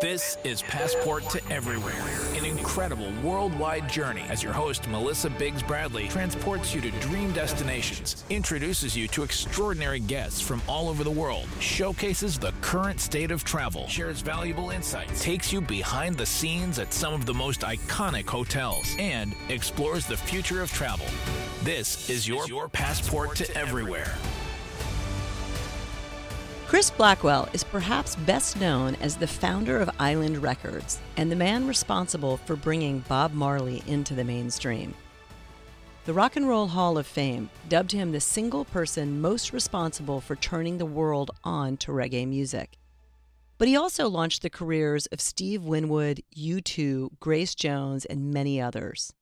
This is Passport to Everywhere, an incredible worldwide journey as your host, Melissa Biggs Bradley, transports you to dream destinations, introduces you to extraordinary guests from all over the world, showcases the current state of travel, shares valuable insights, takes you behind the scenes at some of the most iconic hotels, and explores the future of travel. This is your, your Passport to Everywhere. Chris Blackwell is perhaps best known as the founder of Island Records and the man responsible for bringing Bob Marley into the mainstream. The Rock and Roll Hall of Fame dubbed him the single person most responsible for turning the world on to reggae music. But he also launched the careers of Steve Winwood, U2, Grace Jones, and many others.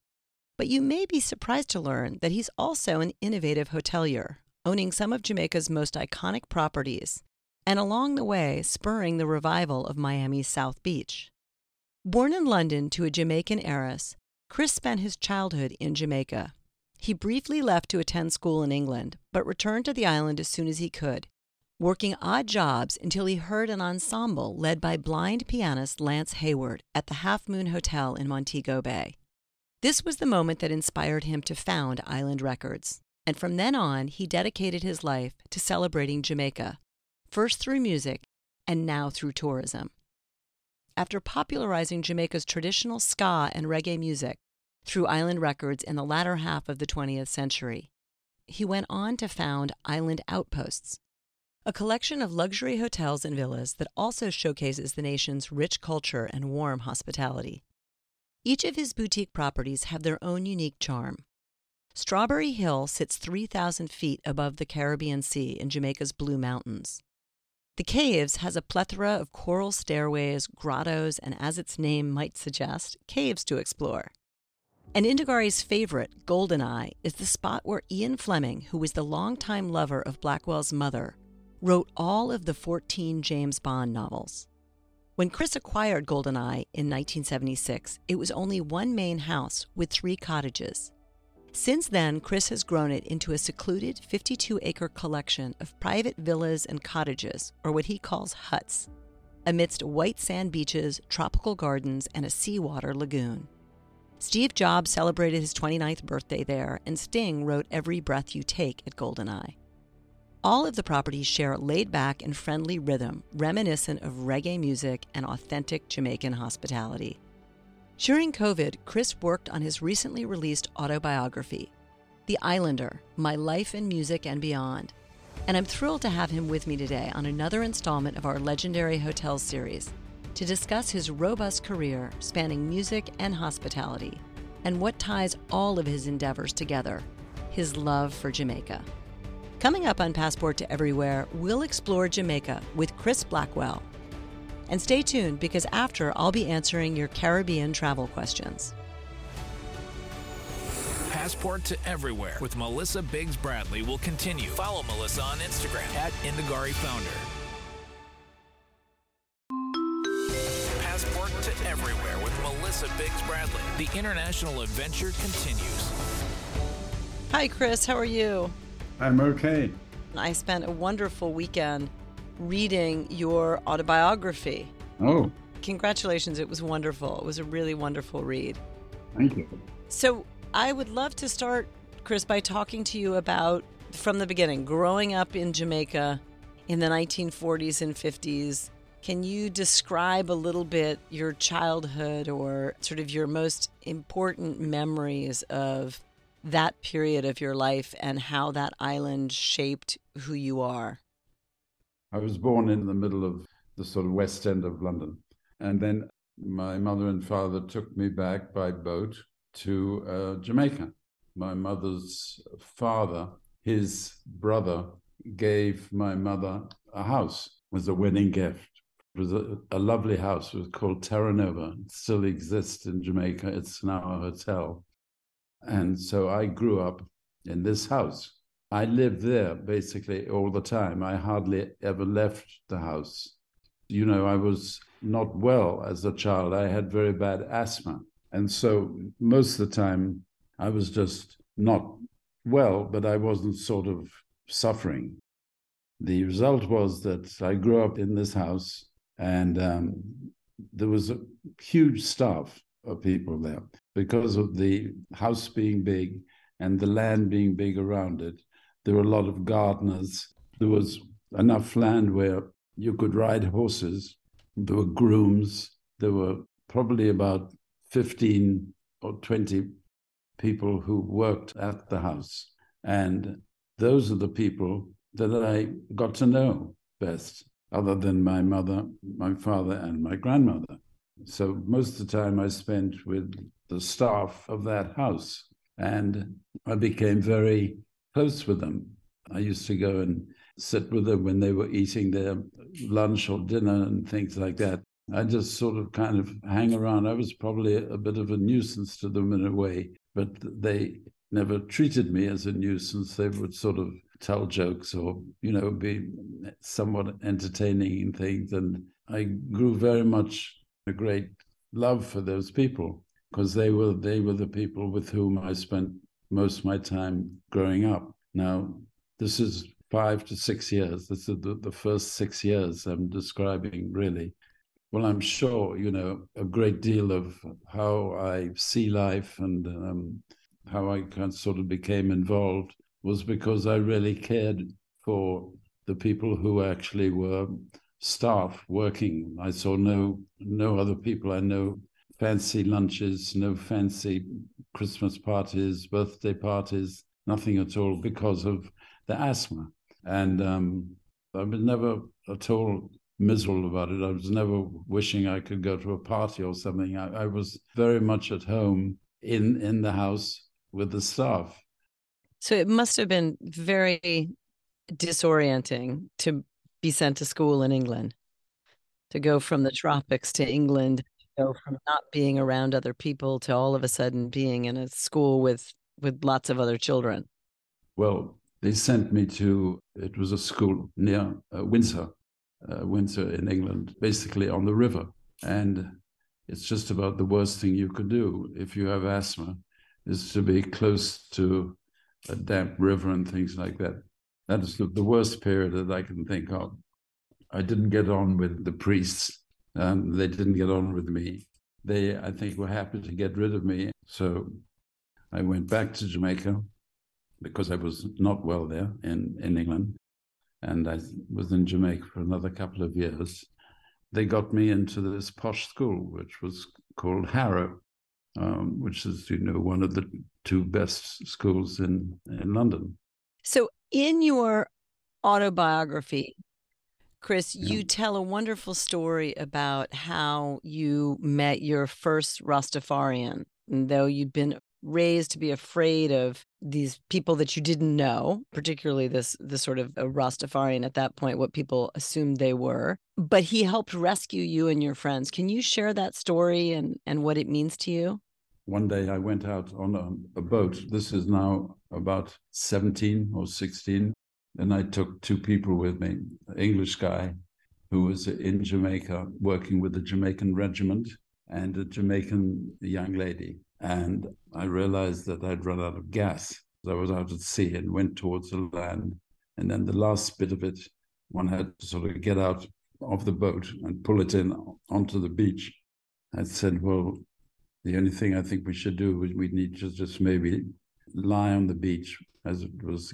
But you may be surprised to learn that he's also an innovative hotelier, owning some of Jamaica's most iconic properties and along the way spurring the revival of Miami's South Beach. Born in London to a Jamaican heiress, Chris spent his childhood in Jamaica. He briefly left to attend school in England, but returned to the island as soon as he could, working odd jobs until he heard an ensemble led by blind pianist Lance Hayward at the Half Moon Hotel in Montego Bay. This was the moment that inspired him to found Island Records, and from then on he dedicated his life to celebrating Jamaica, first through music and now through tourism. After popularizing Jamaica's traditional ska and reggae music through Island Records in the latter half of the 20th century, he went on to found Island Outposts, a collection of luxury hotels and villas that also showcases the nation's rich culture and warm hospitality. Each of his boutique properties have their own unique charm. Strawberry Hill sits 3,000 feet above the Caribbean Sea in Jamaica's Blue Mountains. The Caves has a plethora of coral stairways, grottos, and as its name might suggest, caves to explore. And Indagare's favorite, Goldeneye, is the spot where Ian Fleming, who was the longtime lover of Blackwell's mother, wrote all of the 14 James Bond novels. When Chris acquired Goldeneye in 1976, it was only one main house with three cottages. Since then, Chris has grown it into a secluded 52 acre collection of private villas and cottages, or what he calls huts, amidst white sand beaches, tropical gardens, and a seawater lagoon. Steve Jobs celebrated his 29th birthday there, and Sting wrote Every Breath You Take at Goldeneye. All of the properties share a laid back and friendly rhythm reminiscent of reggae music and authentic Jamaican hospitality. During COVID, Chris worked on his recently released autobiography, The Islander My Life in Music and Beyond. And I'm thrilled to have him with me today on another installment of our legendary Hotels series to discuss his robust career spanning music and hospitality and what ties all of his endeavors together his love for Jamaica. Coming up on Passport to Everywhere, we'll explore Jamaica with Chris Blackwell and stay tuned because after, I'll be answering your Caribbean travel questions. Passport to Everywhere with Melissa Biggs Bradley will continue. Follow Melissa on Instagram at Indagare Founder. Passport to Everywhere with Melissa Biggs Bradley. The international adventure continues. Hi, Chris. How are you? I'm okay. I spent a wonderful weekend reading your autobiography. Oh. Congratulations. It was wonderful. It was a really wonderful read. Thank you. So, I would love to start, Chris, by talking to you about from the beginning, growing up in Jamaica in the 1940s and 50s. Can you describe a little bit your childhood or sort of your most important memories of that period of your life and how that island shaped who you are? I was born in the middle of the sort of west end of London. And then my mother and father took me back by boat to uh, Jamaica. My mother's father, his brother, gave my mother a house as a wedding gift. It was a, a lovely house. It was called Terra Nova. It still exists in Jamaica. It's now a hotel. And so I grew up in this house. I lived there basically all the time. I hardly ever left the house. You know, I was not well as a child. I had very bad asthma. And so most of the time I was just not well, but I wasn't sort of suffering. The result was that I grew up in this house, and um, there was a huge staff of people there because of the house being big and the land being big around it. There were a lot of gardeners. There was enough land where you could ride horses. There were grooms. There were probably about 15 or 20 people who worked at the house. And those are the people that I got to know best, other than my mother, my father, and my grandmother. So most of the time I spent with the staff of that house, and I became very close with them. I used to go and sit with them when they were eating their lunch or dinner and things like that. I just sort of kind of hang around. I was probably a bit of a nuisance to them in a way, but they never treated me as a nuisance. They would sort of tell jokes or, you know, be somewhat entertaining in things. And I grew very much a great love for those people because they were they were the people with whom I spent most of my time growing up. Now, this is five to six years. This is the, the first six years I'm describing, really. Well, I'm sure, you know, a great deal of how I see life and um, how I kind of sort of became involved was because I really cared for the people who actually were staff working. I saw no no other people. I know fancy lunches, no fancy Christmas parties, birthday parties, nothing at all because of the asthma. And um, I was never at all miserable about it. I was never wishing I could go to a party or something. I, I was very much at home in in the house with the staff. So it must have been very disorienting to be sent to school in England, to go from the tropics to England, go from not being around other people to all of a sudden being in a school with with lots of other children. Well, they sent me to it was a school near uh, Windsor, uh, Windsor in England, basically on the river, and it's just about the worst thing you could do if you have asthma is to be close to a damp river and things like that. That is the, the worst period that I can think of. I didn't get on with the priests. Um, they didn't get on with me. They, I think, were happy to get rid of me. So I went back to Jamaica because I was not well there in, in England. And I was in Jamaica for another couple of years. They got me into this posh school, which was called Harrow um, which is, you know, one of the two best schools in, in London. So, in your autobiography, Chris, yeah. you tell a wonderful story about how you met your first Rastafarian. And though you'd been raised to be afraid of these people that you didn't know, particularly this the sort of a Rastafarian at that point, what people assumed they were. But he helped rescue you and your friends. Can you share that story and, and what it means to you? one day I went out on a, a, boat. This is now about 17 or 16. And I took two people with me, an English guy who was in Jamaica working with the Jamaican regiment and a Jamaican young lady. And I realized that I'd run out of gas. I was out at sea and went towards the land. And then the last bit of it, one had to sort of get out of the boat and pull it in onto the beach. I said, Well, the only thing I think we should do is we need to just maybe lie on the beach as it was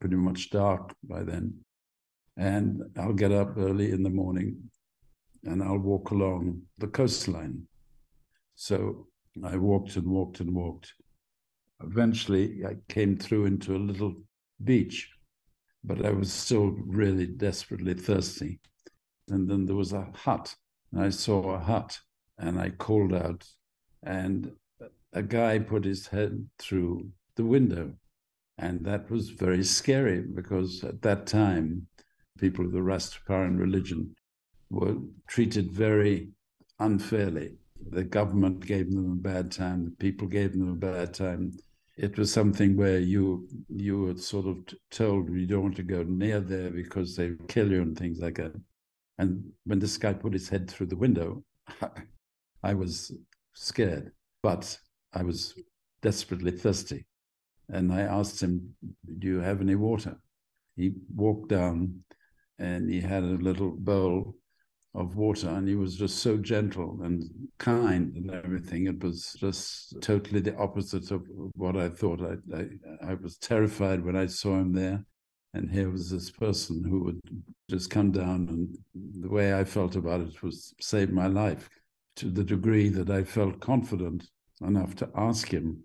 pretty much dark by then. And I'll get up early in the morning and I'll walk along the coastline. So I walked and walked and walked. Eventually, I came through into a little beach, but I was still really desperately thirsty. And then there was a hut, and I saw a hut, and I called out, and a guy put his head through the window. And that was very scary because at that time, people of the Rastafarian religion were treated very unfairly. The government gave them a bad time, the people gave them a bad time. It was something where you you were sort of told you don't want to go near there because they kill you and things like that. And when this guy put his head through the window, I was scared, but I was desperately thirsty. And I asked him, Do you have any water? He walked down and he had a little bowl of water and he was just so gentle and kind and everything. It was just totally the opposite of what i thought. I i, I was terrified when i saw him there. And here was this person who would just come down and the way i felt about it was save my life to the degree that i felt confident enough to ask him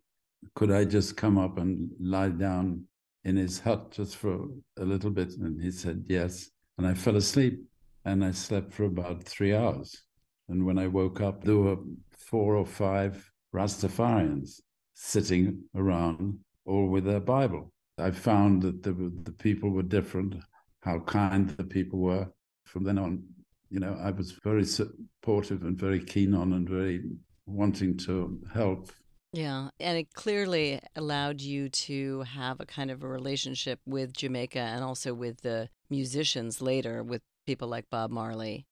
could i just come up and lie down in his hut just for a little bit and he said yes and i fell asleep and I slept for about three hours. And when I woke up, there were four or five Rastafarians sitting around, all with their Bible. I found that the, the people were different, how kind the people were. From then on, you know, I was very supportive and very keen on and very wanting to help. Yeah, and it clearly allowed you to have a kind of a relationship with Jamaica and also with the musicians later, with people like Bob Marley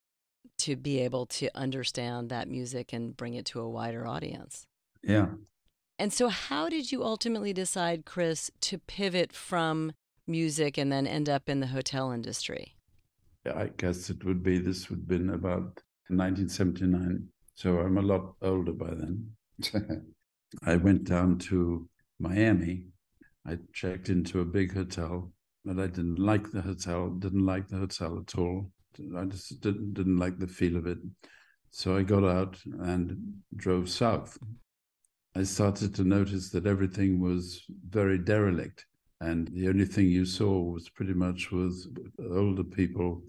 to be able to understand that music and bring it to a wider audience. Yeah. And so, how did you ultimately decide, Chris, to pivot from music and then end up in the hotel industry? I guess it would be, this would have been about 1979. So I'm a lot older by then. I went down to Miami. I checked into a big hotel but I didn't like the hotel. Didn't like the hotel at all. I just didn't didn't like the feel of it. So I got out and drove south. I started to notice that everything was very derelict, and the only thing you saw was pretty much was older people.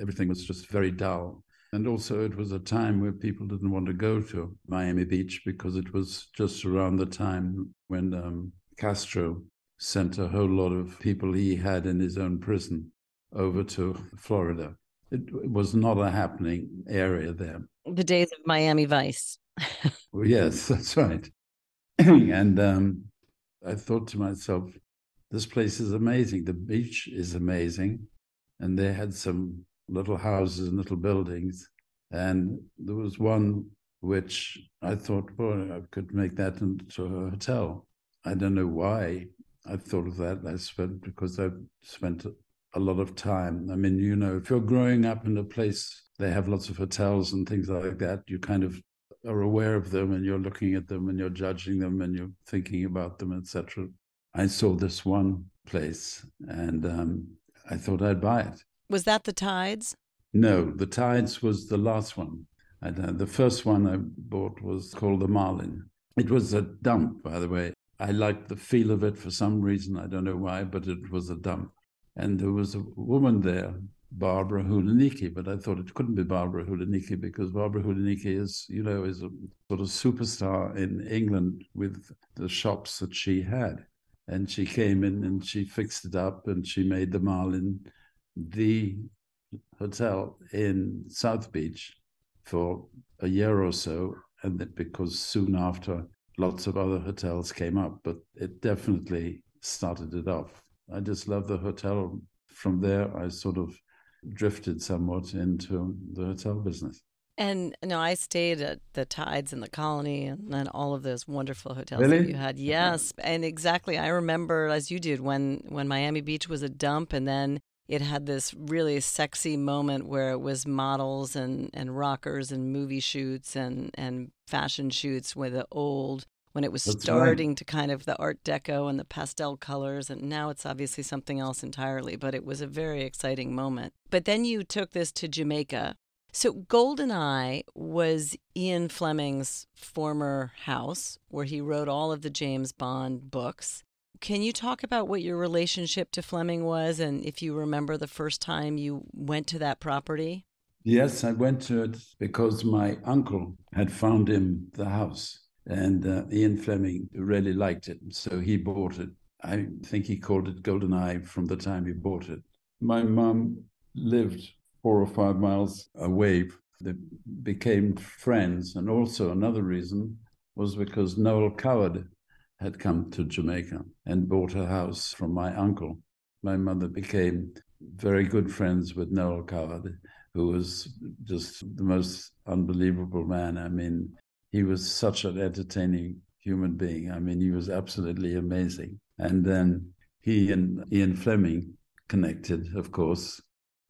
Everything was just very dull. And also, it was a time where people didn't want to go to Miami Beach because it was just around the time when um, Castro sent a whole lot of people he had in his own prison over to Florida. It, it was not a happening area there. The days of Miami Vice. well, yes, that's right. and um, I thought to myself, this place is amazing. The beach is amazing. And they had some little houses and little buildings. And there was one which I thought, well, I could make that into a hotel. I don't know why I thought of that. I spent because I've spent a lot of time. I mean, you know, if you're growing up in a place, they have lots of hotels and things like that. You kind of are aware of them, and you're looking at them, and you're judging them, and you're thinking about them, etc. I saw this one place, and um, I thought I'd buy it. Was that the Tides? No, the Tides was the last one. And, uh, the first one I bought was called the Marlin. It was a dump, by the way. I liked the feel of it for some reason. I don't know why, but it was a dump. And there was a woman there, Barbara Hulanicki, but I thought it couldn't be Barbara Hulanicki because Barbara Hulanicki is, you know, is a sort of superstar in England with the shops that she had. And she came in and she fixed it up and she made the Marlin the hotel in South Beach for a year or so. And that because soon after lots of other hotels came up, but it definitely started it off. I just love the hotel. From there, I sort of drifted somewhat into the hotel business. And you no, know, I stayed at the Tides and the Colony and then all of those wonderful hotels really? that you had. Yes, and exactly. I remember as you did when when Miami Beach was a dump, and then it had this really sexy moment where it was models and, and rockers and movie shoots and, and fashion shoots with the old when it was That's starting right. to kind of the art deco and the pastel colors and now it's obviously something else entirely but it was a very exciting moment. But then you took this to jamaica. So goldeneye was ian fleming's former house where he wrote all of the james bond books can you talk about what your relationship to Fleming was and if you remember the first time you went to that property? Yes, I went to it because my uncle had found him the house and uh, Ian Fleming really liked it. So he bought it. I think he called it Golden Eye from the time he bought it. My mum lived four or five miles away. They became friends. And also another reason was because Noel Coward had come to Jamaica and bought a house from my uncle. My mother became very good friends with Noel Coward, who was just the most unbelievable man. I mean, he was such an entertaining human being. I mean, he was absolutely amazing. And then he and Ian Fleming connected, of course,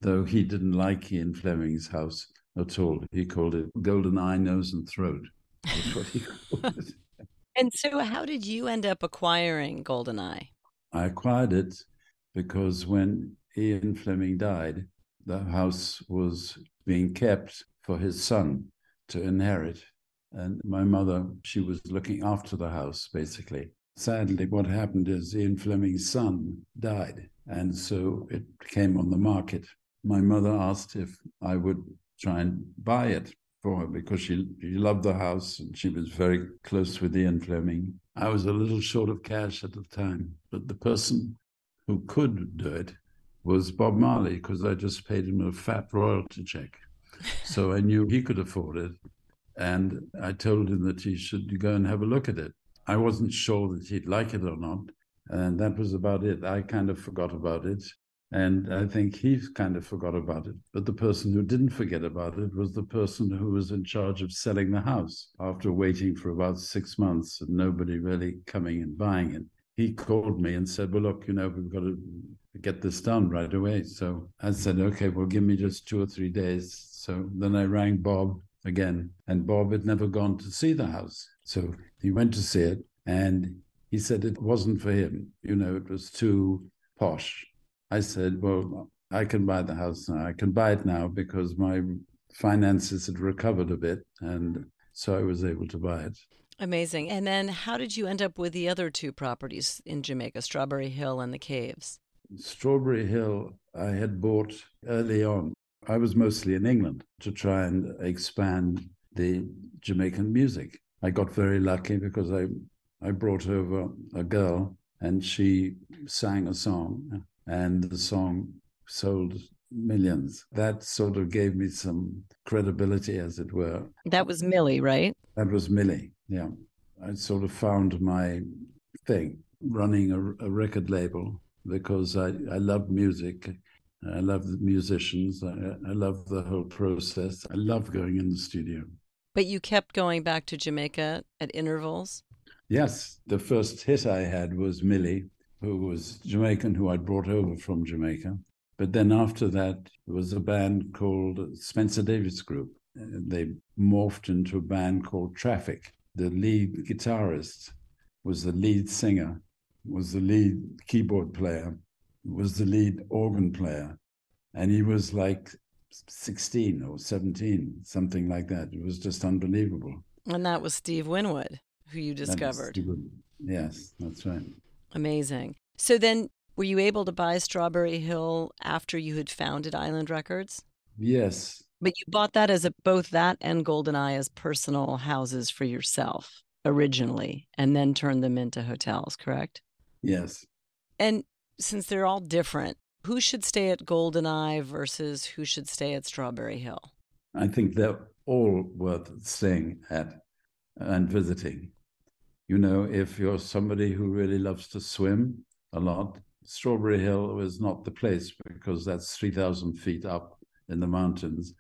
though he didn't like Ian Fleming's house. at all. He called it golden eye, nose, and throat. That's what he called it. And so, how did you end up acquiring Goldeneye? I acquired it because when Ian Fleming died, the house was being kept for his son to inherit. And my mother, she was looking after the house, basically. Sadly, what happened is Ian Fleming's son died. And so it came on the market. My mother asked if I would try and buy it for her because she, she loved the house and she was very close with Ian Fleming. I was a little short of cash at the time, but the person who could do it was Bob Marley because I just paid him a fat royalty check. So I knew he could afford it. And I told him that he should go and have a look at it. I wasn't sure that he'd like it or not. And that was about it. I kind of forgot about it. And I think he kind of forgot about it. But the person who didn't forget about it was the person who was in charge of selling the house after waiting for about six months and nobody really coming and buying it. He called me and said, Well, look, you know, we've got to get this done right away. So I said, Okay, well, give me just two or three days. So then I rang Bob again, and Bob had never gone to see the house. So he went to see it and he said it wasn't for him. You know, it was too posh. I said, Well, I can buy the house now. I can buy it now because my finances had recovered a bit. And so I was able to buy it. Amazing. And then how did you end up with the other two properties in Jamaica, Strawberry Hill and the Caves? Strawberry Hill, I had bought early on. I was mostly in England to try and expand the Jamaican music. I got very lucky because I I brought over a girl and she sang a song, and the song sold millions. That sort of gave me some credibility, as it were. That was Millie, right? That was Millie, yeah. I sort of found my thing running a, a record label because I, I love music. I love the musicians. I, I love the whole process. I love going in the studio. But you kept going back to Jamaica at intervals? Yes, the first hit I had was Millie, who was Jamaican, who I'd brought over from Jamaica. But then after that, there was a band called Spencer Davis Group. They morphed into a band called Traffic. The lead guitarist was the lead singer, was the lead keyboard player, was the lead organ player. And he was like 16 or 17, something like that. It was just unbelievable. And that was Steve Winwood who you discovered. Yes, that's right. Amazing. So then, were you able to buy Strawberry Hill after you had founded Island Records? Yes. But you bought that as a, both that and Goldeneye as personal houses for yourself originally, and then turned them into hotels, correct? Yes. And since they're all different, who should stay at Goldeneye versus who should stay at Strawberry Hill? I think they're all worth staying at and visiting. You know, if you're somebody who really loves to swim a lot, Strawberry Hill is not the place because that's 3,000 feet up in the mountains.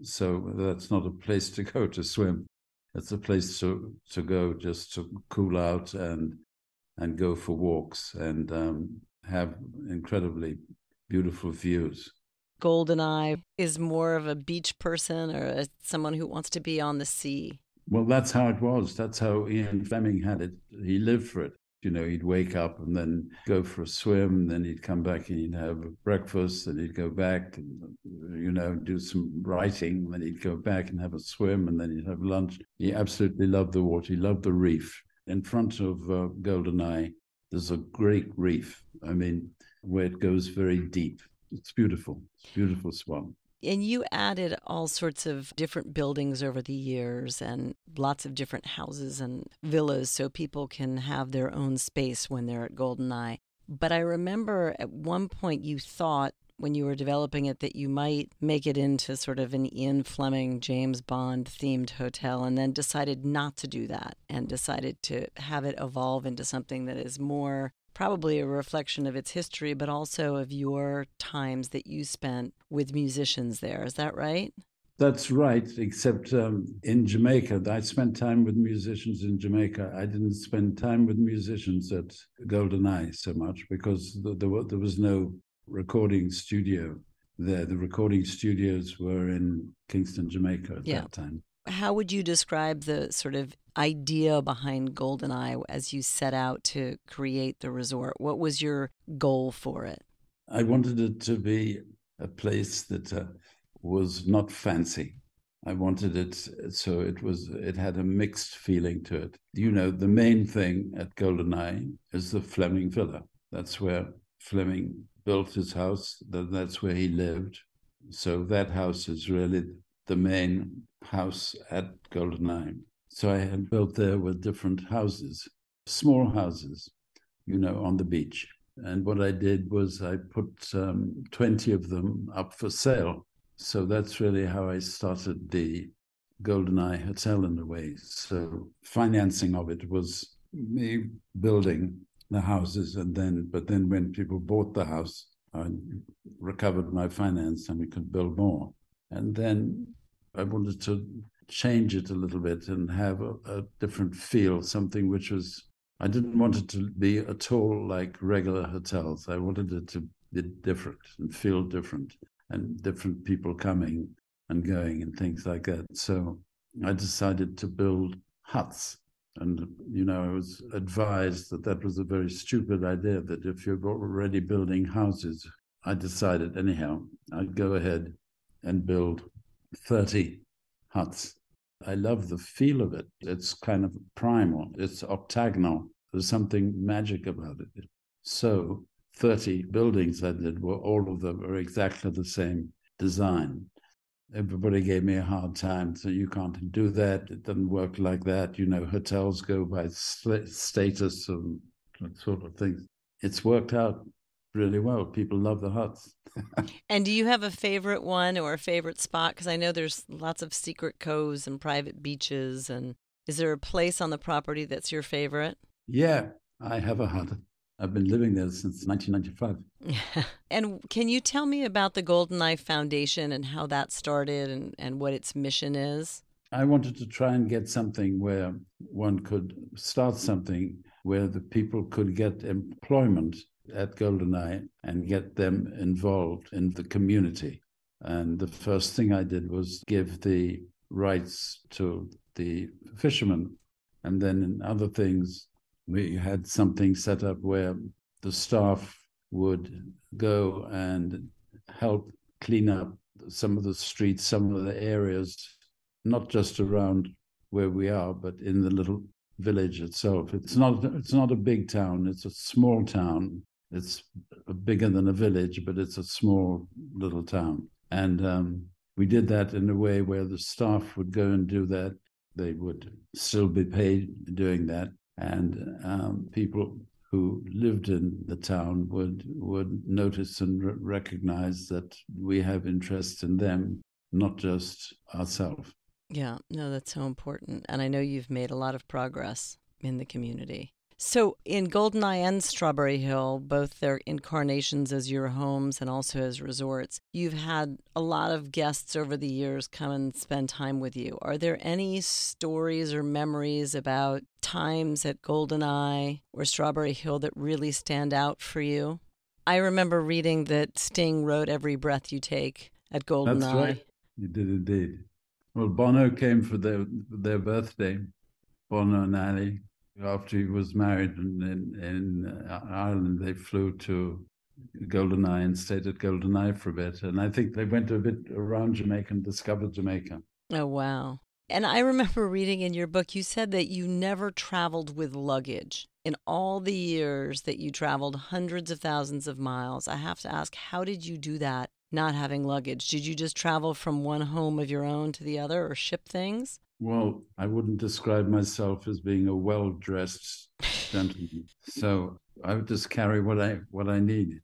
So that's not a place to go to swim. It's a place to, to go just to cool out and and go for walks and um, have incredibly beautiful views. Goldeneye is more of a beach person or someone who wants to be on the sea. Well, that's how it was. That's how Ian Fleming had it. He lived for it. You know, he'd wake up and then go for a swim, then he'd come back and he'd have breakfast, and he'd go back and, you know, do some writing, then he'd go back and have a swim, and then he'd have lunch. He absolutely loved the water. He loved the reef. In front of uh, Goldeneye, there's a great reef. I mean, where it goes very deep. It's beautiful. It's beautiful spot. And you added all sorts of different buildings over the years and lots of different houses and villas so people can have their own space when they're at Goldeneye. But I remember at one point you thought when you were developing it that you might make it into sort of an Ian Fleming, James Bond themed hotel, and then decided not to do that and decided to have it evolve into something that is more probably a reflection of its history, but also of your times that you spent with musicians there. Is that right? That's right, except um, in Jamaica. I spent time with musicians in Jamaica. I didn't spend time with musicians at Goldeneye so much because there, there was no recording studio there. The recording studios were in Kingston, Jamaica at Yeah. that time. How would you describe the sort of idea behind Goldeneye as you set out to create the resort? What was your goal for it? I wanted it to be a place that uh, was not fancy. I wanted it so it was it had a mixed feeling to it. You know, the main thing at Goldeneye is the Fleming Villa. That's where Fleming built his house. That's where he lived. So that house is really the main house at Goldeneye. So I had built there with different houses, small houses, you know, on the beach. And what I did was I put um, 20 of them up for sale. So that's really how I started the GoldenEye Hotel in a way. So financing of it was me building the houses, and then, but then when people bought the house, I recovered my finance and we could build more. And then I wanted to change it a little bit and have a, a different feel, something which was I didn't want it to be at all like regular hotels. I wanted it to be different and feel different and different people coming and going and things like that. So I decided to build huts. And, you know, I was advised that that was a very stupid idea, that if you're already building houses, I decided, anyhow, I'd go ahead and build 30 huts. I love the feel of it. It's kind of primal, it's octagonal. There's something magic about it. So, 30 buildings I did were all of them are exactly the same design. Everybody gave me a hard time. So, you can't do that. It doesn't work like that. You know, hotels go by status and sort of things. It's worked out really well. People love the huts. And do you have a favorite one or a favorite spot? Because I know there's lots of secret coves and private beaches. And is there a place on the property that's your favorite? Yeah, I have a hut. I've been living there since 1995. and can you tell me about the Golden Eye Foundation and how that started and, and what its mission is? I wanted to try and get something where one could start something where the people could get employment at GoldenEye and get them involved in the community. And the first thing I did was give the rights to the fishermen. And then in other things, we had something set up where the staff would go and help clean up some of the streets, some of the areas, not just around where we are, but in the little village itself. It's not it's not a big town, it's a small town. It's bigger than a village, but it's a small little town. And um, we did that in a way where the staff would go and do that. They would still be paid doing that. And um, people who lived in the town would would notice and re- recognize that we have interest in them, not just ourselves. Yeah, no, that's so important. And I know you've made a lot of progress in the community. So, in Goldeneye and Strawberry Hill, both their incarnations as your homes and also as resorts, you've had a lot of guests over the years come and spend time with you. Are there any stories or memories about times at Goldeneye or Strawberry Hill that really stand out for you? I remember reading that Sting wrote Every Breath You Take at Goldeneye. That's right. You did indeed. Well, Bono came for their their birthday. Bono and Ali, after he was married in in, uh, Ireland, they flew to Goldeneye and stayed at Goldeneye for a bit. And I think they went a bit around Jamaica and discovered Jamaica. Oh, wow. And I remember reading in your book, you said that you never traveled with luggage. In all the years that you traveled hundreds of thousands of miles, I have to ask, how did you do that not having luggage? Did you just travel from one home of your own to the other or ship things? Well, I wouldn't describe myself as being a well dressed gentleman. So I would just carry what I what I need.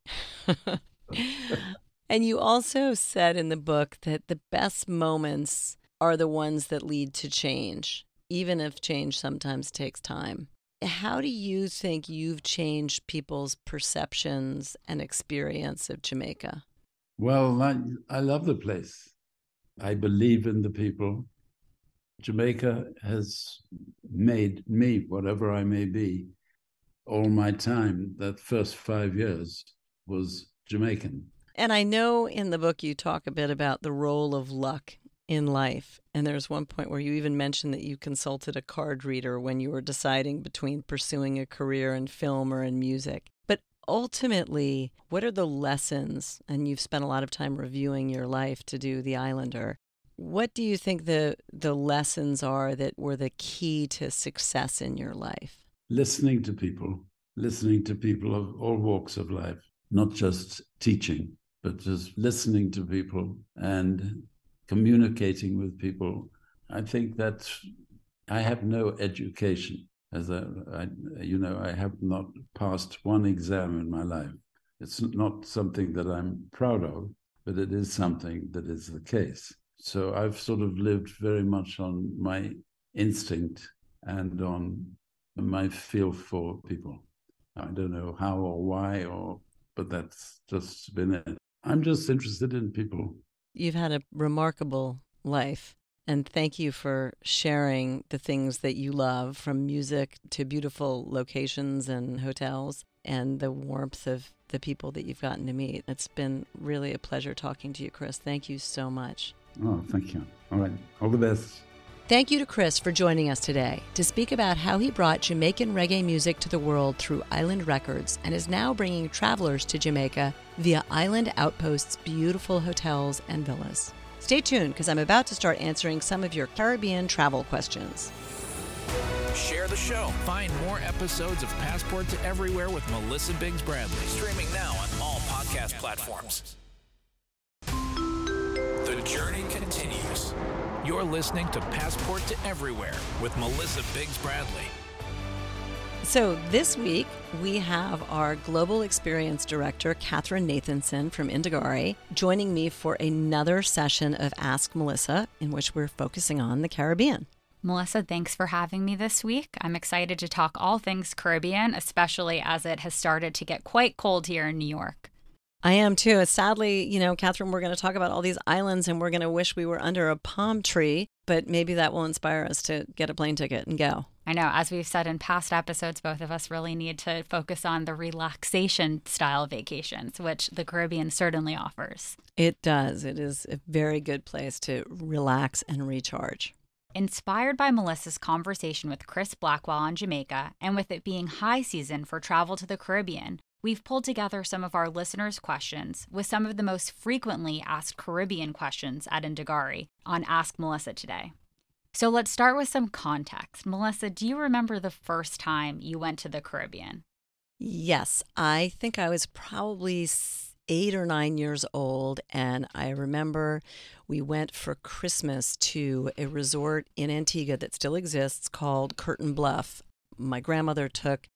and you also said in the book that the best moments are the ones that lead to change, even if change sometimes takes time. How do you think you've changed people's perceptions and experience of Jamaica? Well, I, I love the place. I believe in the people. Jamaica has made me, whatever I may be, all my time, that first five years was Jamaican. And I know in the book you talk a bit about the role of luck in life. And there's one point where you even mentioned that you consulted a card reader when you were deciding between pursuing a career in film or in music. But ultimately, what are the lessons? And you've spent a lot of time reviewing your life to do The Islander. What do you think the the lessons are that were the key to success in your life? Listening to people, listening to people of all walks of life, not just teaching, but just listening to people and communicating with people. I think that I have no education as a, I, you know, I have not passed one exam in my life. It's not something that I'm proud of, but it is something that is the case. So I've sort of lived very much on my instinct and on my feel for people. I don't know how or why, or but that's just been it. I'm just interested in people. You've had a remarkable life. And thank you for sharing the things that you love from music to beautiful locations and hotels and the warmth of the people that you've gotten to meet. It's been really a pleasure talking to you, Chris. Thank you so much. Oh, thank you. All right. All the best. Thank you to Chris for joining us today to speak about how he brought Jamaican reggae music to the world through Island Records and is now bringing travelers to Jamaica via Island Outpost's beautiful hotels and villas. Stay tuned because I'm about to start answering some of your Caribbean travel questions. Share the show. Find more episodes of Passport to Everywhere with Melissa Biggs Bradley, streaming now on all podcast platforms. The journey continues. You're listening to Passport to Everywhere with Melissa Biggs Bradley. So, this week we have our Global Experience Director, Catherine Nathanson from Indagare, joining me for another session of Ask Melissa, in which we're focusing on the Caribbean. Melissa, thanks for having me this week. I'm excited to talk all things Caribbean, especially as it has started to get quite cold here in New York. I am too. Sadly, you know, Catherine, we're going to talk about all these islands and we're going to wish we were under a palm tree, but maybe that will inspire us to get a plane ticket and go. I know, as we've said in past episodes, both of us really need to focus on the relaxation style vacations, which the Caribbean certainly offers. It does. It is a very good place to relax and recharge. Inspired by Melissa's conversation with Chris Blackwell on Jamaica, and with it being high season for travel to the Caribbean, we've pulled together some of our listeners' questions with some of the most frequently asked Caribbean questions at Indagare on Ask Melissa today. So let's start with some context. Melissa, do you remember the first time you went to the Caribbean? Yes, I think I was probably eight or nine years old, and I remember we went for Christmas to a resort in Antigua that still exists called Curtain Bluff. My grandmother took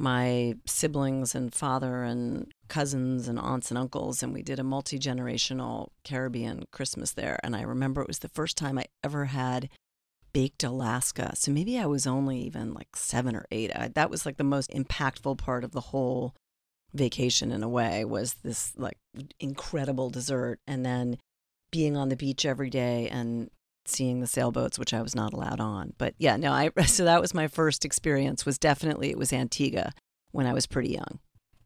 my siblings and father and cousins and aunts and uncles, and we did a multi generational Caribbean Christmas there. And I remember it was the first time I ever had baked Alaska. So maybe I was only even like seven or eight. I, that was like the most impactful part of the whole vacation in a way was this like incredible dessert and then being on the beach every day and seeing the sailboats, which I was not allowed on. But yeah, no, I so that was my first experience. Was definitely it was Antigua when I was pretty young.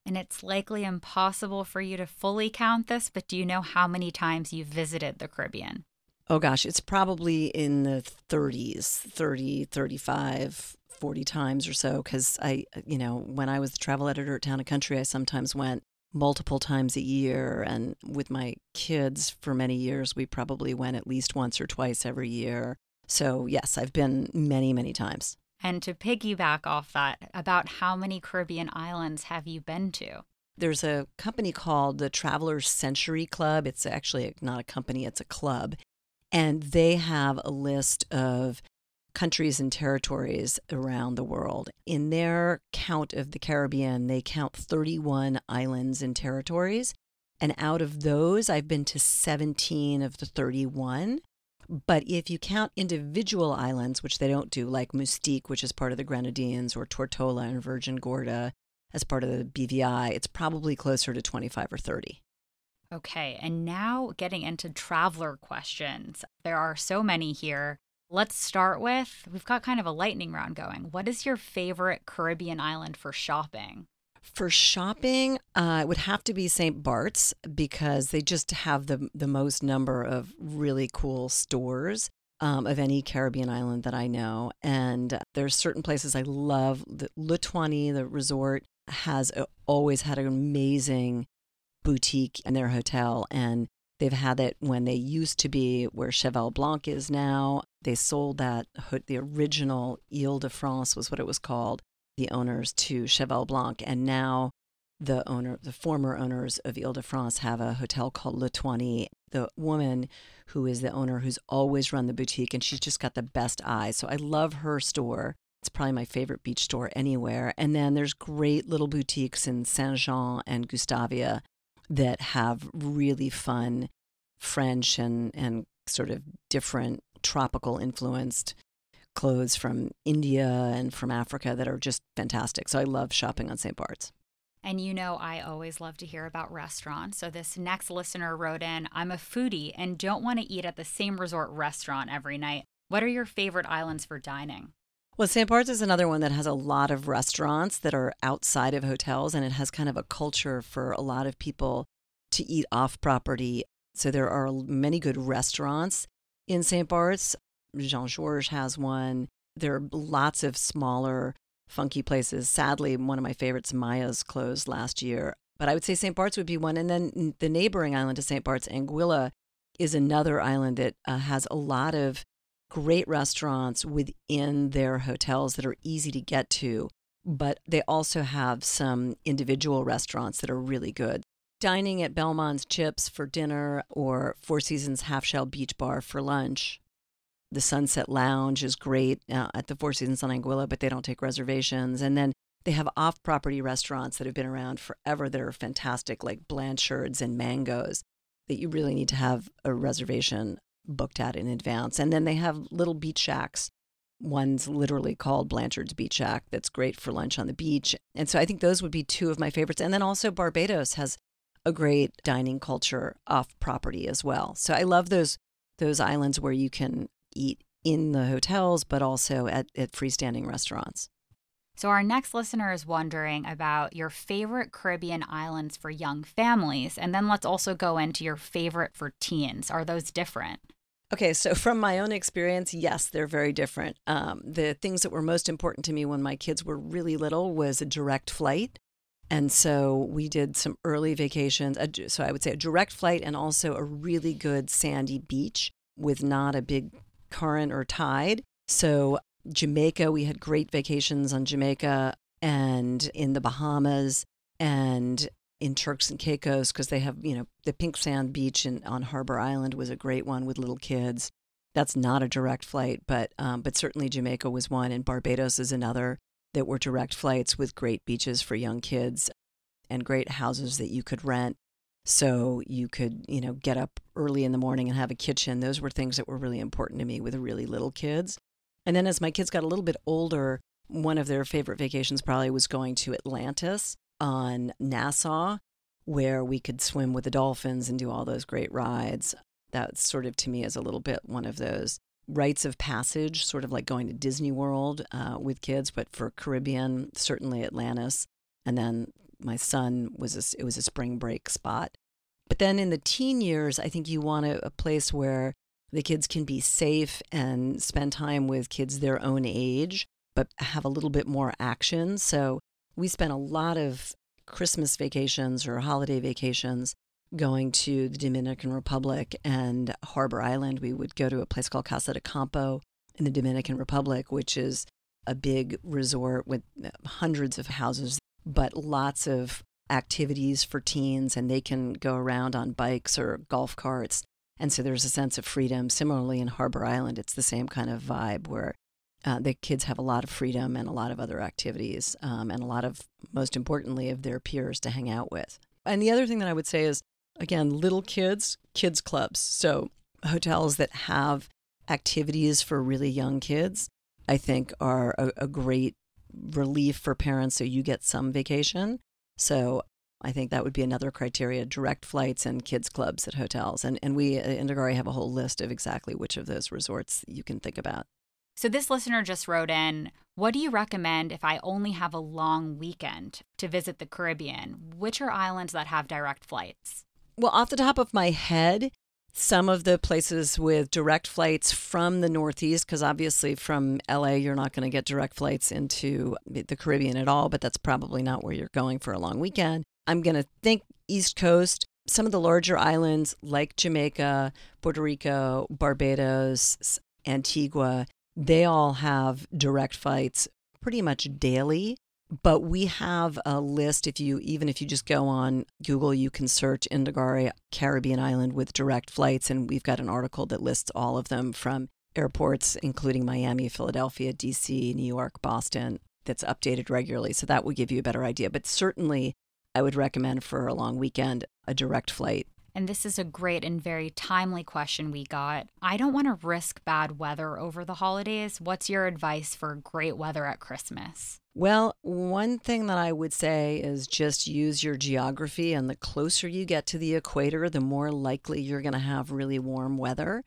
And it's likely impossible for you to fully count this, but do you know how many times you've visited the Caribbean? Oh gosh, it's probably in the 30s, 30, 35, 40 times or so cuz I you know, when I was the travel editor at Town and Country, I sometimes went multiple times a year. And with my kids for many years, we probably went at least once or twice every year. So, yes, I've been many, many times. And to piggyback off that, about how many Caribbean islands have you been to? There's a company called the Travelers Century Club. It's actually not a company, it's a club. And they have a list of countries and territories around the world. In their count of the Caribbean, they count 31 islands and territories. And out of those, I've been to 17 of the 31. But if you count individual islands, which they don't do, like Mustique, which is part of the Grenadines, or Tortola and Virgin Gorda as part of the BVI, it's probably closer to 25 or 30. Okay, and now getting into traveler questions. There are so many here. Let's start with we've got kind of a lightning round going. What is your favorite Caribbean island for shopping? For shopping, uh, it would have to be St. Bart's because they just have the the most number of really cool stores um, of any Caribbean island that I know. And there's certain places I love. The Le Toiny, the resort, has a, always had an amazing boutique in their hotel, and they've had it when they used to be where Cheval Blanc is now. They sold that the original Ile de France was what it was called the owners to Cheval Blanc, and now the owner, the former owners of Ile de France, have a hotel called Le Toiny. The woman who is the owner, who's always run the boutique, and she's just got the best eyes. So I love her store. It's probably my favorite beach store anywhere. And then there's great little boutiques in Saint Jean and Gustavia that have really fun French and, and sort of different tropical influenced clothes from India and from Africa that are just fantastic. So I love shopping on St. Bart's. And you know, I always love to hear about restaurants. So this next listener wrote in I'm a foodie and don't want to eat at the same resort restaurant every night. What are your favorite islands for dining? Well, St. Bart's is another one that has a lot of restaurants that are outside of hotels, and it has kind of a culture for a lot of people to eat off property. So there are many good restaurants in St. Bart's. Jean Georges has one. There are lots of smaller, funky places. Sadly, one of my favorites, Maya's, closed last year. But I would say St. Bart's would be one. And then the neighboring island to St. Bart's, Anguilla, is another island that uh, has a lot of great restaurants within their hotels that are easy to get to. But they also have some individual restaurants that are really good. Dining at Belmont's Chips for dinner or Four Seasons Half Shell Beach Bar for lunch the Sunset Lounge is great uh, at the Four Seasons on Anguilla, but they don't take reservations. And then they have off property restaurants that have been around forever that are fantastic, like Blanchard's and Mangoes, that you really need to have a reservation booked out in advance. And then they have little beach shacks. One's literally called Blanchard's Beach Shack that's great for lunch on the beach. And so I think those would be two of my favorites. And then also Barbados has a great dining culture off property as well. So I love those those islands where you can eat in the hotels, but also at, at freestanding restaurants. So, our next listener is wondering about your favorite Caribbean islands for young families. And then let's also go into your favorite for teens. Are those different? Okay, so from my own experience, yes, they're very different. Um, the things that were most important to me when my kids were really little was a direct flight. And so we did some early vacations. So I would say a direct flight and also a really good sandy beach with not a big current or tide. So, Jamaica, we had great vacations on Jamaica and in the Bahamas and in Turks and Caicos because they have, you know, the pink sand beach in, on Harbor Island was a great one with little kids. That's not a direct flight, but um, but certainly Jamaica was one, and Barbados is another that were direct flights with great beaches for young kids and great houses that you could rent. So you could you know get up early in the morning and have a kitchen. Those were things that were really important to me with really little kids. And then as my kids got a little bit older one of their favorite vacations probably was going to atlantis on nassau where we could swim with the dolphins and do all those great rides that sort of to me is a little bit one of those rites of passage sort of like going to disney world uh, with kids but for caribbean certainly atlantis and then my son was a, it was a spring break spot. But then in the teen years, I think you want a, a place where the kids can be safe and spend time with kids their own age, but have a little bit more action. So we spent a lot of Christmas vacations or holiday vacations going to the Dominican Republic and Harbor Island. We would go to a place called Casa de Campo in the Dominican Republic, which is a big resort with uh, hundreds of houses but lots of activities for teens, and they can go around on bikes or golf carts. And so there's a sense of freedom. Similarly, in Harbor Island, it's the same kind of vibe where uh, the kids have a lot of freedom and a lot of other activities, um, and a lot of, most importantly, of their peers to hang out with. And the other thing that I would say is, again, little kids, kids clubs. So hotels that have activities for really young kids, I think, are a, a great relief for parents so you get some vacation. So I think that would be another criteria direct flights and kids clubs at hotels. And, and we at Indagare have a whole list of exactly which of those resorts you can think about. So this listener just wrote in What do you recommend if I only have a long weekend to visit the Caribbean? Which are islands that have direct flights? Well, off the top of my head, some of the places with direct flights from the Northeast, because obviously from LA, you're not going to get direct flights into the Caribbean at all, but that's probably not where you're going for a long weekend. I'm going to think East Coast, some of the larger islands like Jamaica, Puerto Rico, Barbados, Antigua, they all have direct flights pretty much daily. But we have a list. If you even if you just go on Google, you can search Indagare Caribbean Island with direct flights, and we've got an article that lists all of them from airports, including Miami, Philadelphia, DC, New York, Boston. That's updated regularly, so that will give you a better idea. But certainly, I would recommend for a long weekend a direct flight and this is a great and very timely question we got. I don't want to risk bad weather over the holidays. What's your advice for great weather at Christmas? Well, one thing that I would say is just use your geography, and the closer you get to the equator, the more likely you're going to have really warm weather.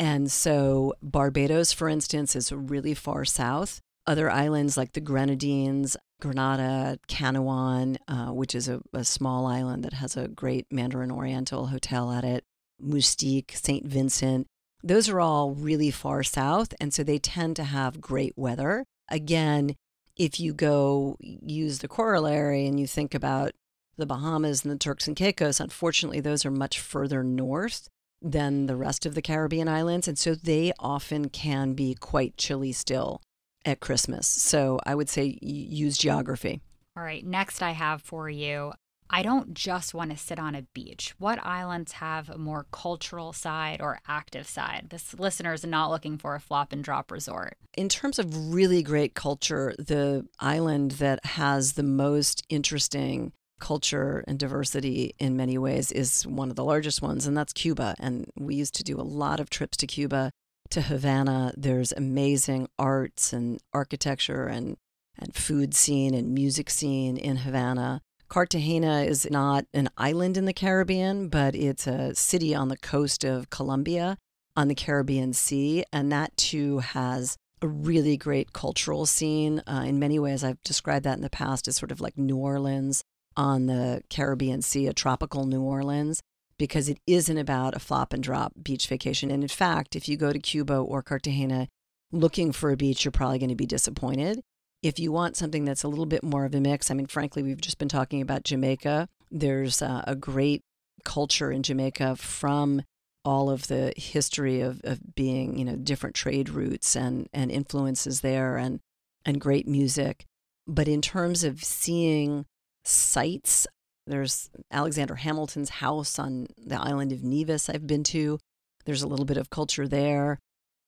And so, Barbados, for instance, is really far south. Other islands like the Grenadines, Grenada, Canouan, uh, which is a, a, small island that has a great Mandarin Oriental hotel at it, Mustique, St. Vincent. Those are all really far south, and so they tend to have great weather. Again, if you go use the corollary and you think about the Bahamas and the Turks and Caicos, unfortunately, those are much further north than the rest of the Caribbean islands. And so they often can be quite chilly still at Christmas. So I would say use geography. All right. Next, I have for you I don't just want to sit on a beach. What islands have a more cultural side or active side? This listener is not looking for a flop and drop resort. In terms of really great culture, the island that has the most interesting culture and diversity in many ways is one of the largest ones, and that's Cuba. And we used to do a lot of trips to Cuba to Havana, there's amazing arts and architecture and, and food scene and music scene in Havana. Cartagena is not an island in the Caribbean, but it's a city on the coast of Colombia on the Caribbean Sea. And that too has a really great cultural scene. Uh, in many ways, I've described that in the past as sort of like New Orleans on the Caribbean Sea, a tropical New Orleans because it isn't about a flop and drop beach vacation. And in fact, if you go to Cuba or Cartagena looking for a beach, you're probably going to be disappointed. If you want something that's a little bit more of a mix, I mean, frankly, we've just been talking about Jamaica. There's uh, a great culture in Jamaica from all of the history of, of being, you know, different trade routes and, and influences there and, and great music. But in terms of seeing sights there's Alexander Hamilton's house on the island of Nevis, I've been to. There's a little bit of culture there.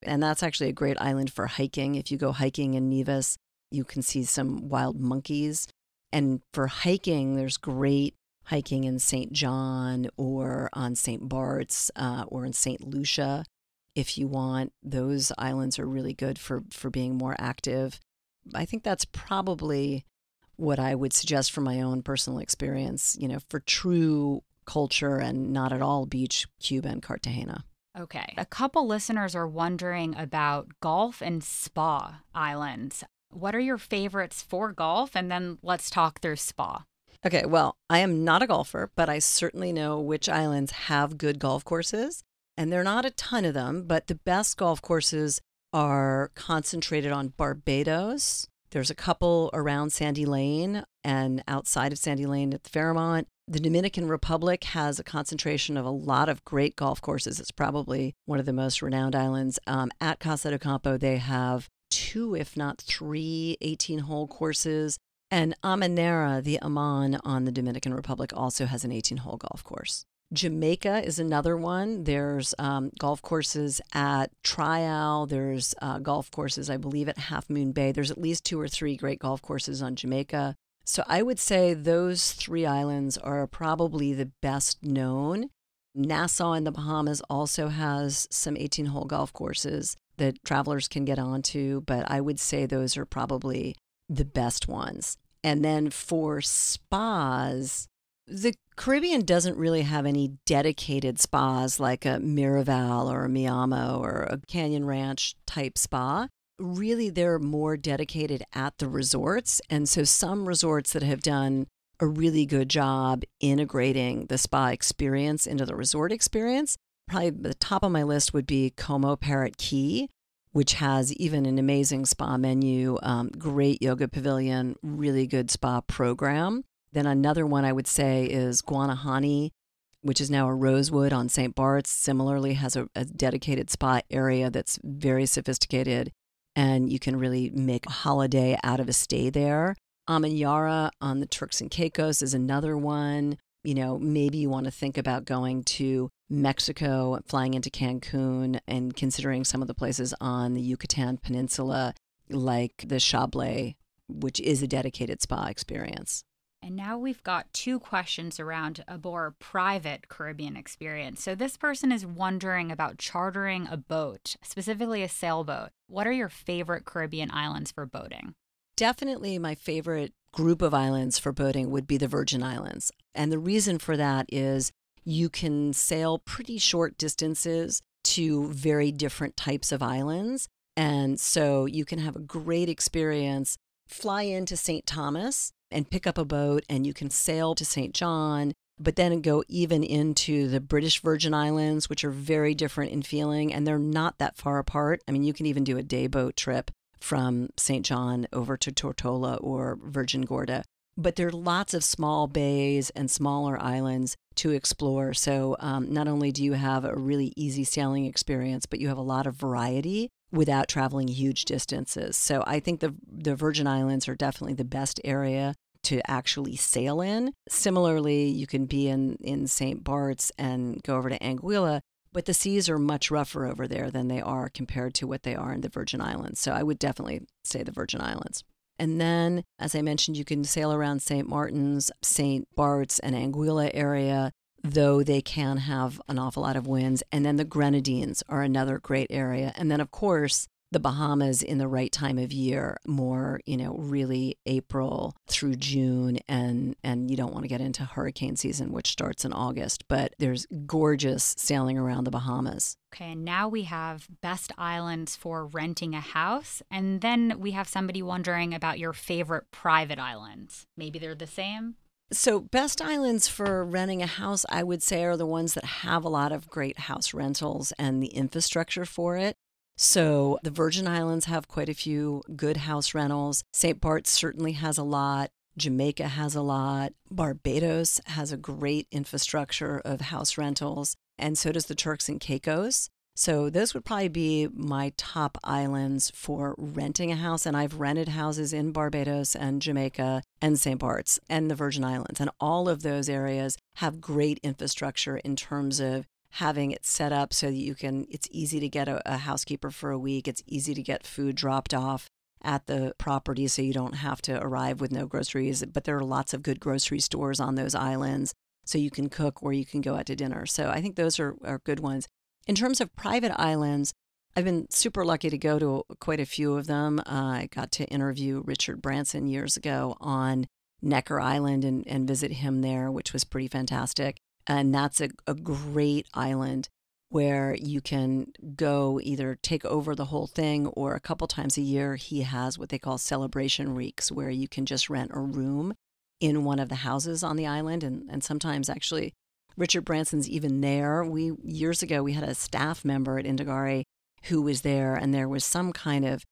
And that's actually a great island for hiking. If you go hiking in Nevis, you can see some wild monkeys. And for hiking, there's great hiking in St. John or on St. Bart's uh, or in St. Lucia. If you want, those islands are really good for, for being more active. I think that's probably what I would suggest from my own personal experience, you know, for true culture and not at all beach, Cuba and Cartagena. Okay. A couple listeners are wondering about golf and spa islands. What are your favorites for golf? And then let's talk through spa. Okay, well, I am not a golfer, but I certainly know which islands have good golf courses. And there are not a ton of them, but the best golf courses are concentrated on Barbados, there's a couple around Sandy Lane and outside of Sandy Lane at the Fairmont. The Dominican Republic has a concentration of a lot of great golf courses. It's probably one of the most renowned islands. Um, at Casa de Campo, they have two, if not three, 18 hole courses. And Amanera, the Aman on the Dominican Republic, also has an 18 hole golf course. Jamaica is another one. There's um, golf courses at Tryall. There's uh, golf courses, I believe, at Half Moon Bay. There's at least two or three great golf courses on Jamaica. So I would say those three islands are probably the best known. Nassau in the Bahamas also has some 18 hole golf courses that travelers can get onto, but I would say those are probably the best ones. And then for spas, the Caribbean doesn't really have any dedicated spas like a Miraval or a Mi Amo or a Canyon Ranch type spa. really they're more dedicated at the resorts. And so some resorts that have done a really good job integrating the spa experience into the resort experience. Probably the top of my list would be Como Parrot Cay, which has even an amazing spa menu, um, great yoga pavilion, really good spa program. Then another one I would say is Guanahani, which is now a Rosewood on St. Bart's. Similarly, has a, a dedicated spa area that's very sophisticated, and you can really make a holiday out of a stay there. Amanyara on the Turks and Caicos is another one. You know, maybe you want to think about going to Mexico, flying into Cancun, and considering some of the places on the Yucatan Peninsula, like the Chablé, which is a dedicated spa experience. And now we've got two questions around a more private Caribbean experience. So, this person is wondering about chartering a boat, specifically a sailboat. What are your favorite Caribbean islands for boating? Definitely my favorite group of islands for boating would be the Virgin Islands. And the reason for that is you can sail pretty short distances to very different types of islands. And so you can have a great experience, fly into St. Thomas and pick up a boat, and you can sail to St. John, but then go even into the British Virgin Islands, which are very different in feeling, and they're not that far apart. I mean, you can even do a day boat trip from St. John over to Tortola or Virgin Gorda. But there are lots of small bays and smaller islands to explore. So um, not only do you have a really easy sailing experience, but you have a lot of variety without traveling huge distances. So I think the the Virgin Islands are definitely the best area to actually sail in. Similarly, you can be in in St. Bart's and go over to Anguilla, but the seas are much rougher over there than they are compared to what they are in the Virgin Islands. So I would definitely say the Virgin Islands. And then, as I mentioned, you can sail around St. Martin's, St. Bart's, and Anguilla area though they can have an awful lot of winds. And then the Grenadines are another great area. And then, of course, the Bahamas in the right time of year, more, you know, really April through June and and you don't want to get into hurricane season which starts in August, but there's gorgeous sailing around the Bahamas. Okay, and now we have best islands for renting a house and then we have somebody wondering about your favorite private islands. Maybe they're the same? So, best islands for renting a house, I would say, are the ones that have a lot of great house rentals and the infrastructure for it. So, the Virgin Islands have quite a few good house rentals. St. Bart's certainly has a lot. Jamaica has a lot. Barbados has a great infrastructure of house rentals. And so does the Turks and Caicos. So those would probably be my top islands for renting a house. And I've rented houses in Barbados and Jamaica and St. Bart's and the Virgin Islands. And all of those areas have great infrastructure in terms of having it set up so that you can, it's easy to get a, a housekeeper for a week. It's easy to get food dropped off at the property so you don't have to arrive with no groceries. But there are lots of good grocery stores on those islands. So you can cook or you can go out to dinner. So I think those are, are good ones. In terms of private islands, I've been super lucky to go to quite a few of them. Uh, I got to interview Richard Branson years ago on Necker Island and, and visit him there, which was pretty fantastic. And that's a, a great island where you can go either take over the whole thing or a couple times a year he has what they call celebration weeks where you can just rent a room in one of the houses on the island and, and sometimes actually Richard Branson's even there. We years ago we had a staff member at Indagare who was there, and there was some kind of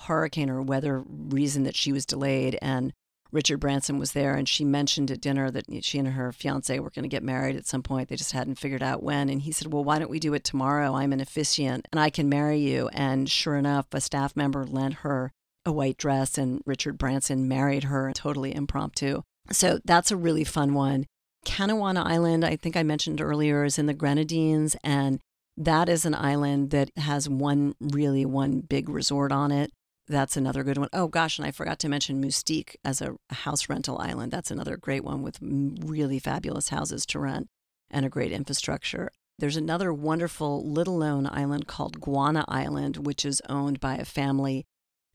hurricane or weather reason that she was delayed, and Richard Branson was there, and she mentioned at dinner that she and her fiance were going to get married at some point. They just hadn't figured out when. And he said, Well, why don't we do it tomorrow? I'm an officiant and I can marry you. And sure enough, a staff member lent her a white dress, and Richard Branson married her totally impromptu. So that's a really fun one. Canouan Island, I think I mentioned earlier, is in the Grenadines, and that is an island that has one really one big resort on it. That's another good one. Oh gosh, and I forgot to mention Mustique as a house rental island. That's another great one with really fabulous houses to rent and a great infrastructure. There's another wonderful little known island called Guana Island, which is owned by a family,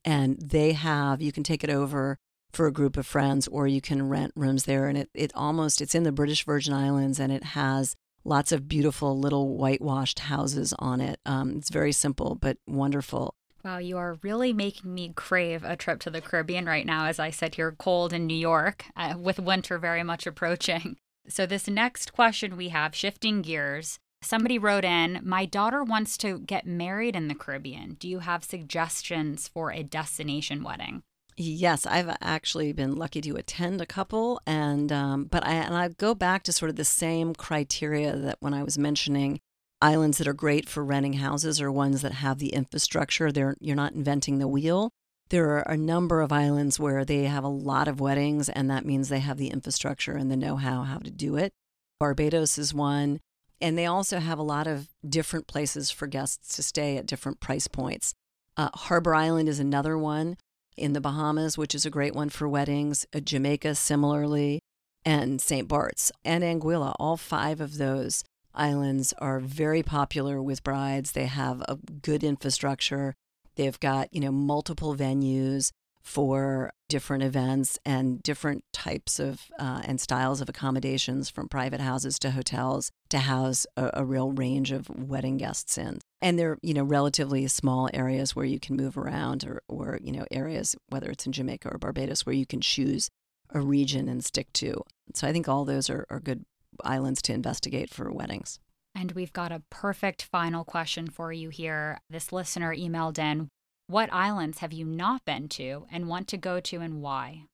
and they have you can take it over for a group of friends or you can rent rooms there and it, it almost it's in the british virgin islands and it has lots of beautiful little whitewashed houses on it um, it's very simple but wonderful Wow, you are really making me crave a trip to the Caribbean right now as I sit here cold in New York uh, with winter very much approaching. So, this next question we have, shifting gears, somebody wrote in My daughter wants to get married in the Caribbean. Do you have suggestions for a destination wedding? Yes, I've actually been lucky to attend a couple, and um, but I and I go back to sort of the same criteria that when I was mentioning islands that are great for renting houses are ones that have the infrastructure. They're you're not inventing the wheel. There are a number of islands where they have a lot of weddings, and that means they have the infrastructure and the know-how how to do it. Barbados is one, and they also have a lot of different places for guests to stay at different price points. Uh, Harbor Island is another one in the Bahamas, which is a great one for weddings. Uh, Jamaica, similarly, and St. Bart's and Anguilla. All five of those islands are very popular with brides. They have a good infrastructure. They've got, you know, multiple venues for different events and different types of uh, and styles of accommodations from private houses to hotels to house a, a, real range of wedding guests in and they're you know relatively small areas where you can move around or, or you know areas whether it's in jamaica or barbados where you can choose a region and stick to so i think all those are, are good islands to investigate for weddings. And we've got a perfect final question for you here. This listener emailed in What islands have you not been to and want to go to and why?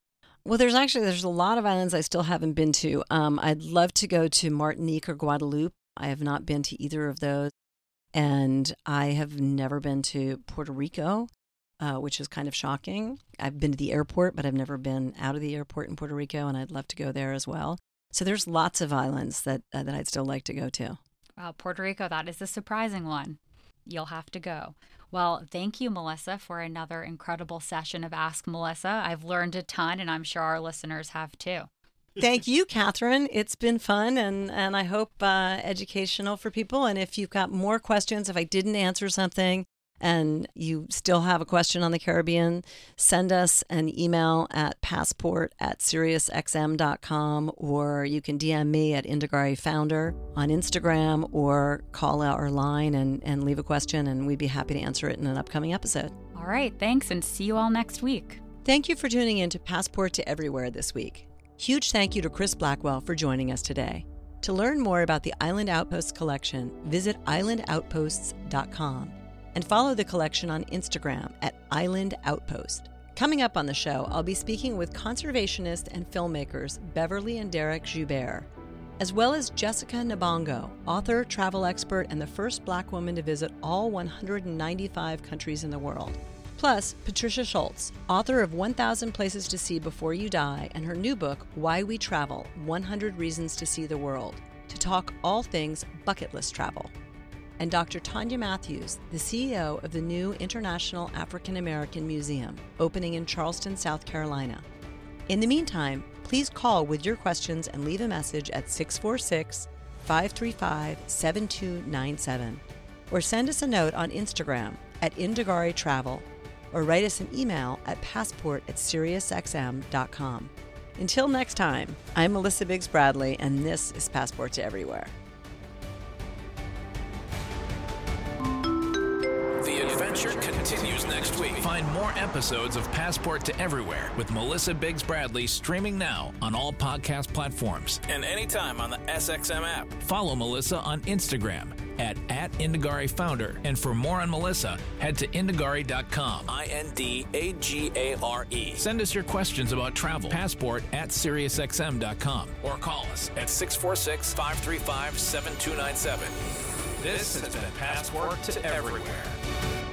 Well, there's actually there's a lot of islands I still haven't been to. Um, I'd love to go to Martinique or Guadeloupe. I have not been to either of those, and I have never been to Puerto Rico, uh, which is kind of shocking. I've been to the airport, but I've never been out of the airport in Puerto Rico, and I'd love to go there as well. So there's lots of islands that uh, that I'd still like to go to. Wow, Puerto Rico, that is a surprising one. You'll have to go. Well, thank you, Melissa, for another incredible session of Ask Melissa. I've learned a ton, and I'm sure our listeners have too. Thank you, Catherine. It's been fun and, and I hope uh, educational for people. And if you've got more questions, if I didn't answer something, and you still have a question on the Caribbean, send us an email at passport at SiriusXM.com or you can DM me at Indagare Founder on Instagram or call our line and, and leave a question, and we'd be happy to answer it in an upcoming episode. All right, thanks, and see you all next week. Thank you for tuning in to Passport to Everywhere this week. Huge thank you to Chris Blackwell for joining us today. To learn more about the Island Outposts collection, visit islandoutposts.com and follow the collection on Instagram at Island Outpost. Coming up on the show, I'll be speaking with conservationist and filmmakers Beverly and Derek Joubert, as well as Jessica Nabongo, author, travel expert, and the first black woman to visit all 195 countries in the world. Plus, Patricia Schultz, author of 1000 Places to See Before You Die, and her new book, Why We Travel 100 Reasons to See the World, to talk all things bucket list travel and Dr. Tonya Matthews, the CEO of the new International African American Museum, opening in Charleston, South Carolina. In the meantime, please call with your questions and leave a message at 646 535 7297 or send us a note on Instagram at Indagare Travel or write us an email at passport at SiriusXM.com. Until next time, I'm Melissa Biggs Bradley, and this is Passport to Everywhere. The adventure continues next week. Find more episodes of Passport to Everywhere with Melissa Biggs Bradley streaming now on all podcast platforms and anytime on the SXM app. Follow Melissa on Instagram at, at Indagare Founder. And for more on Melissa, head to indagare.com. I N D A G A R E. Send us your questions about travel. Passport at SiriusXM.com or call us at 646 535 7297. This has been Passport to Everywhere.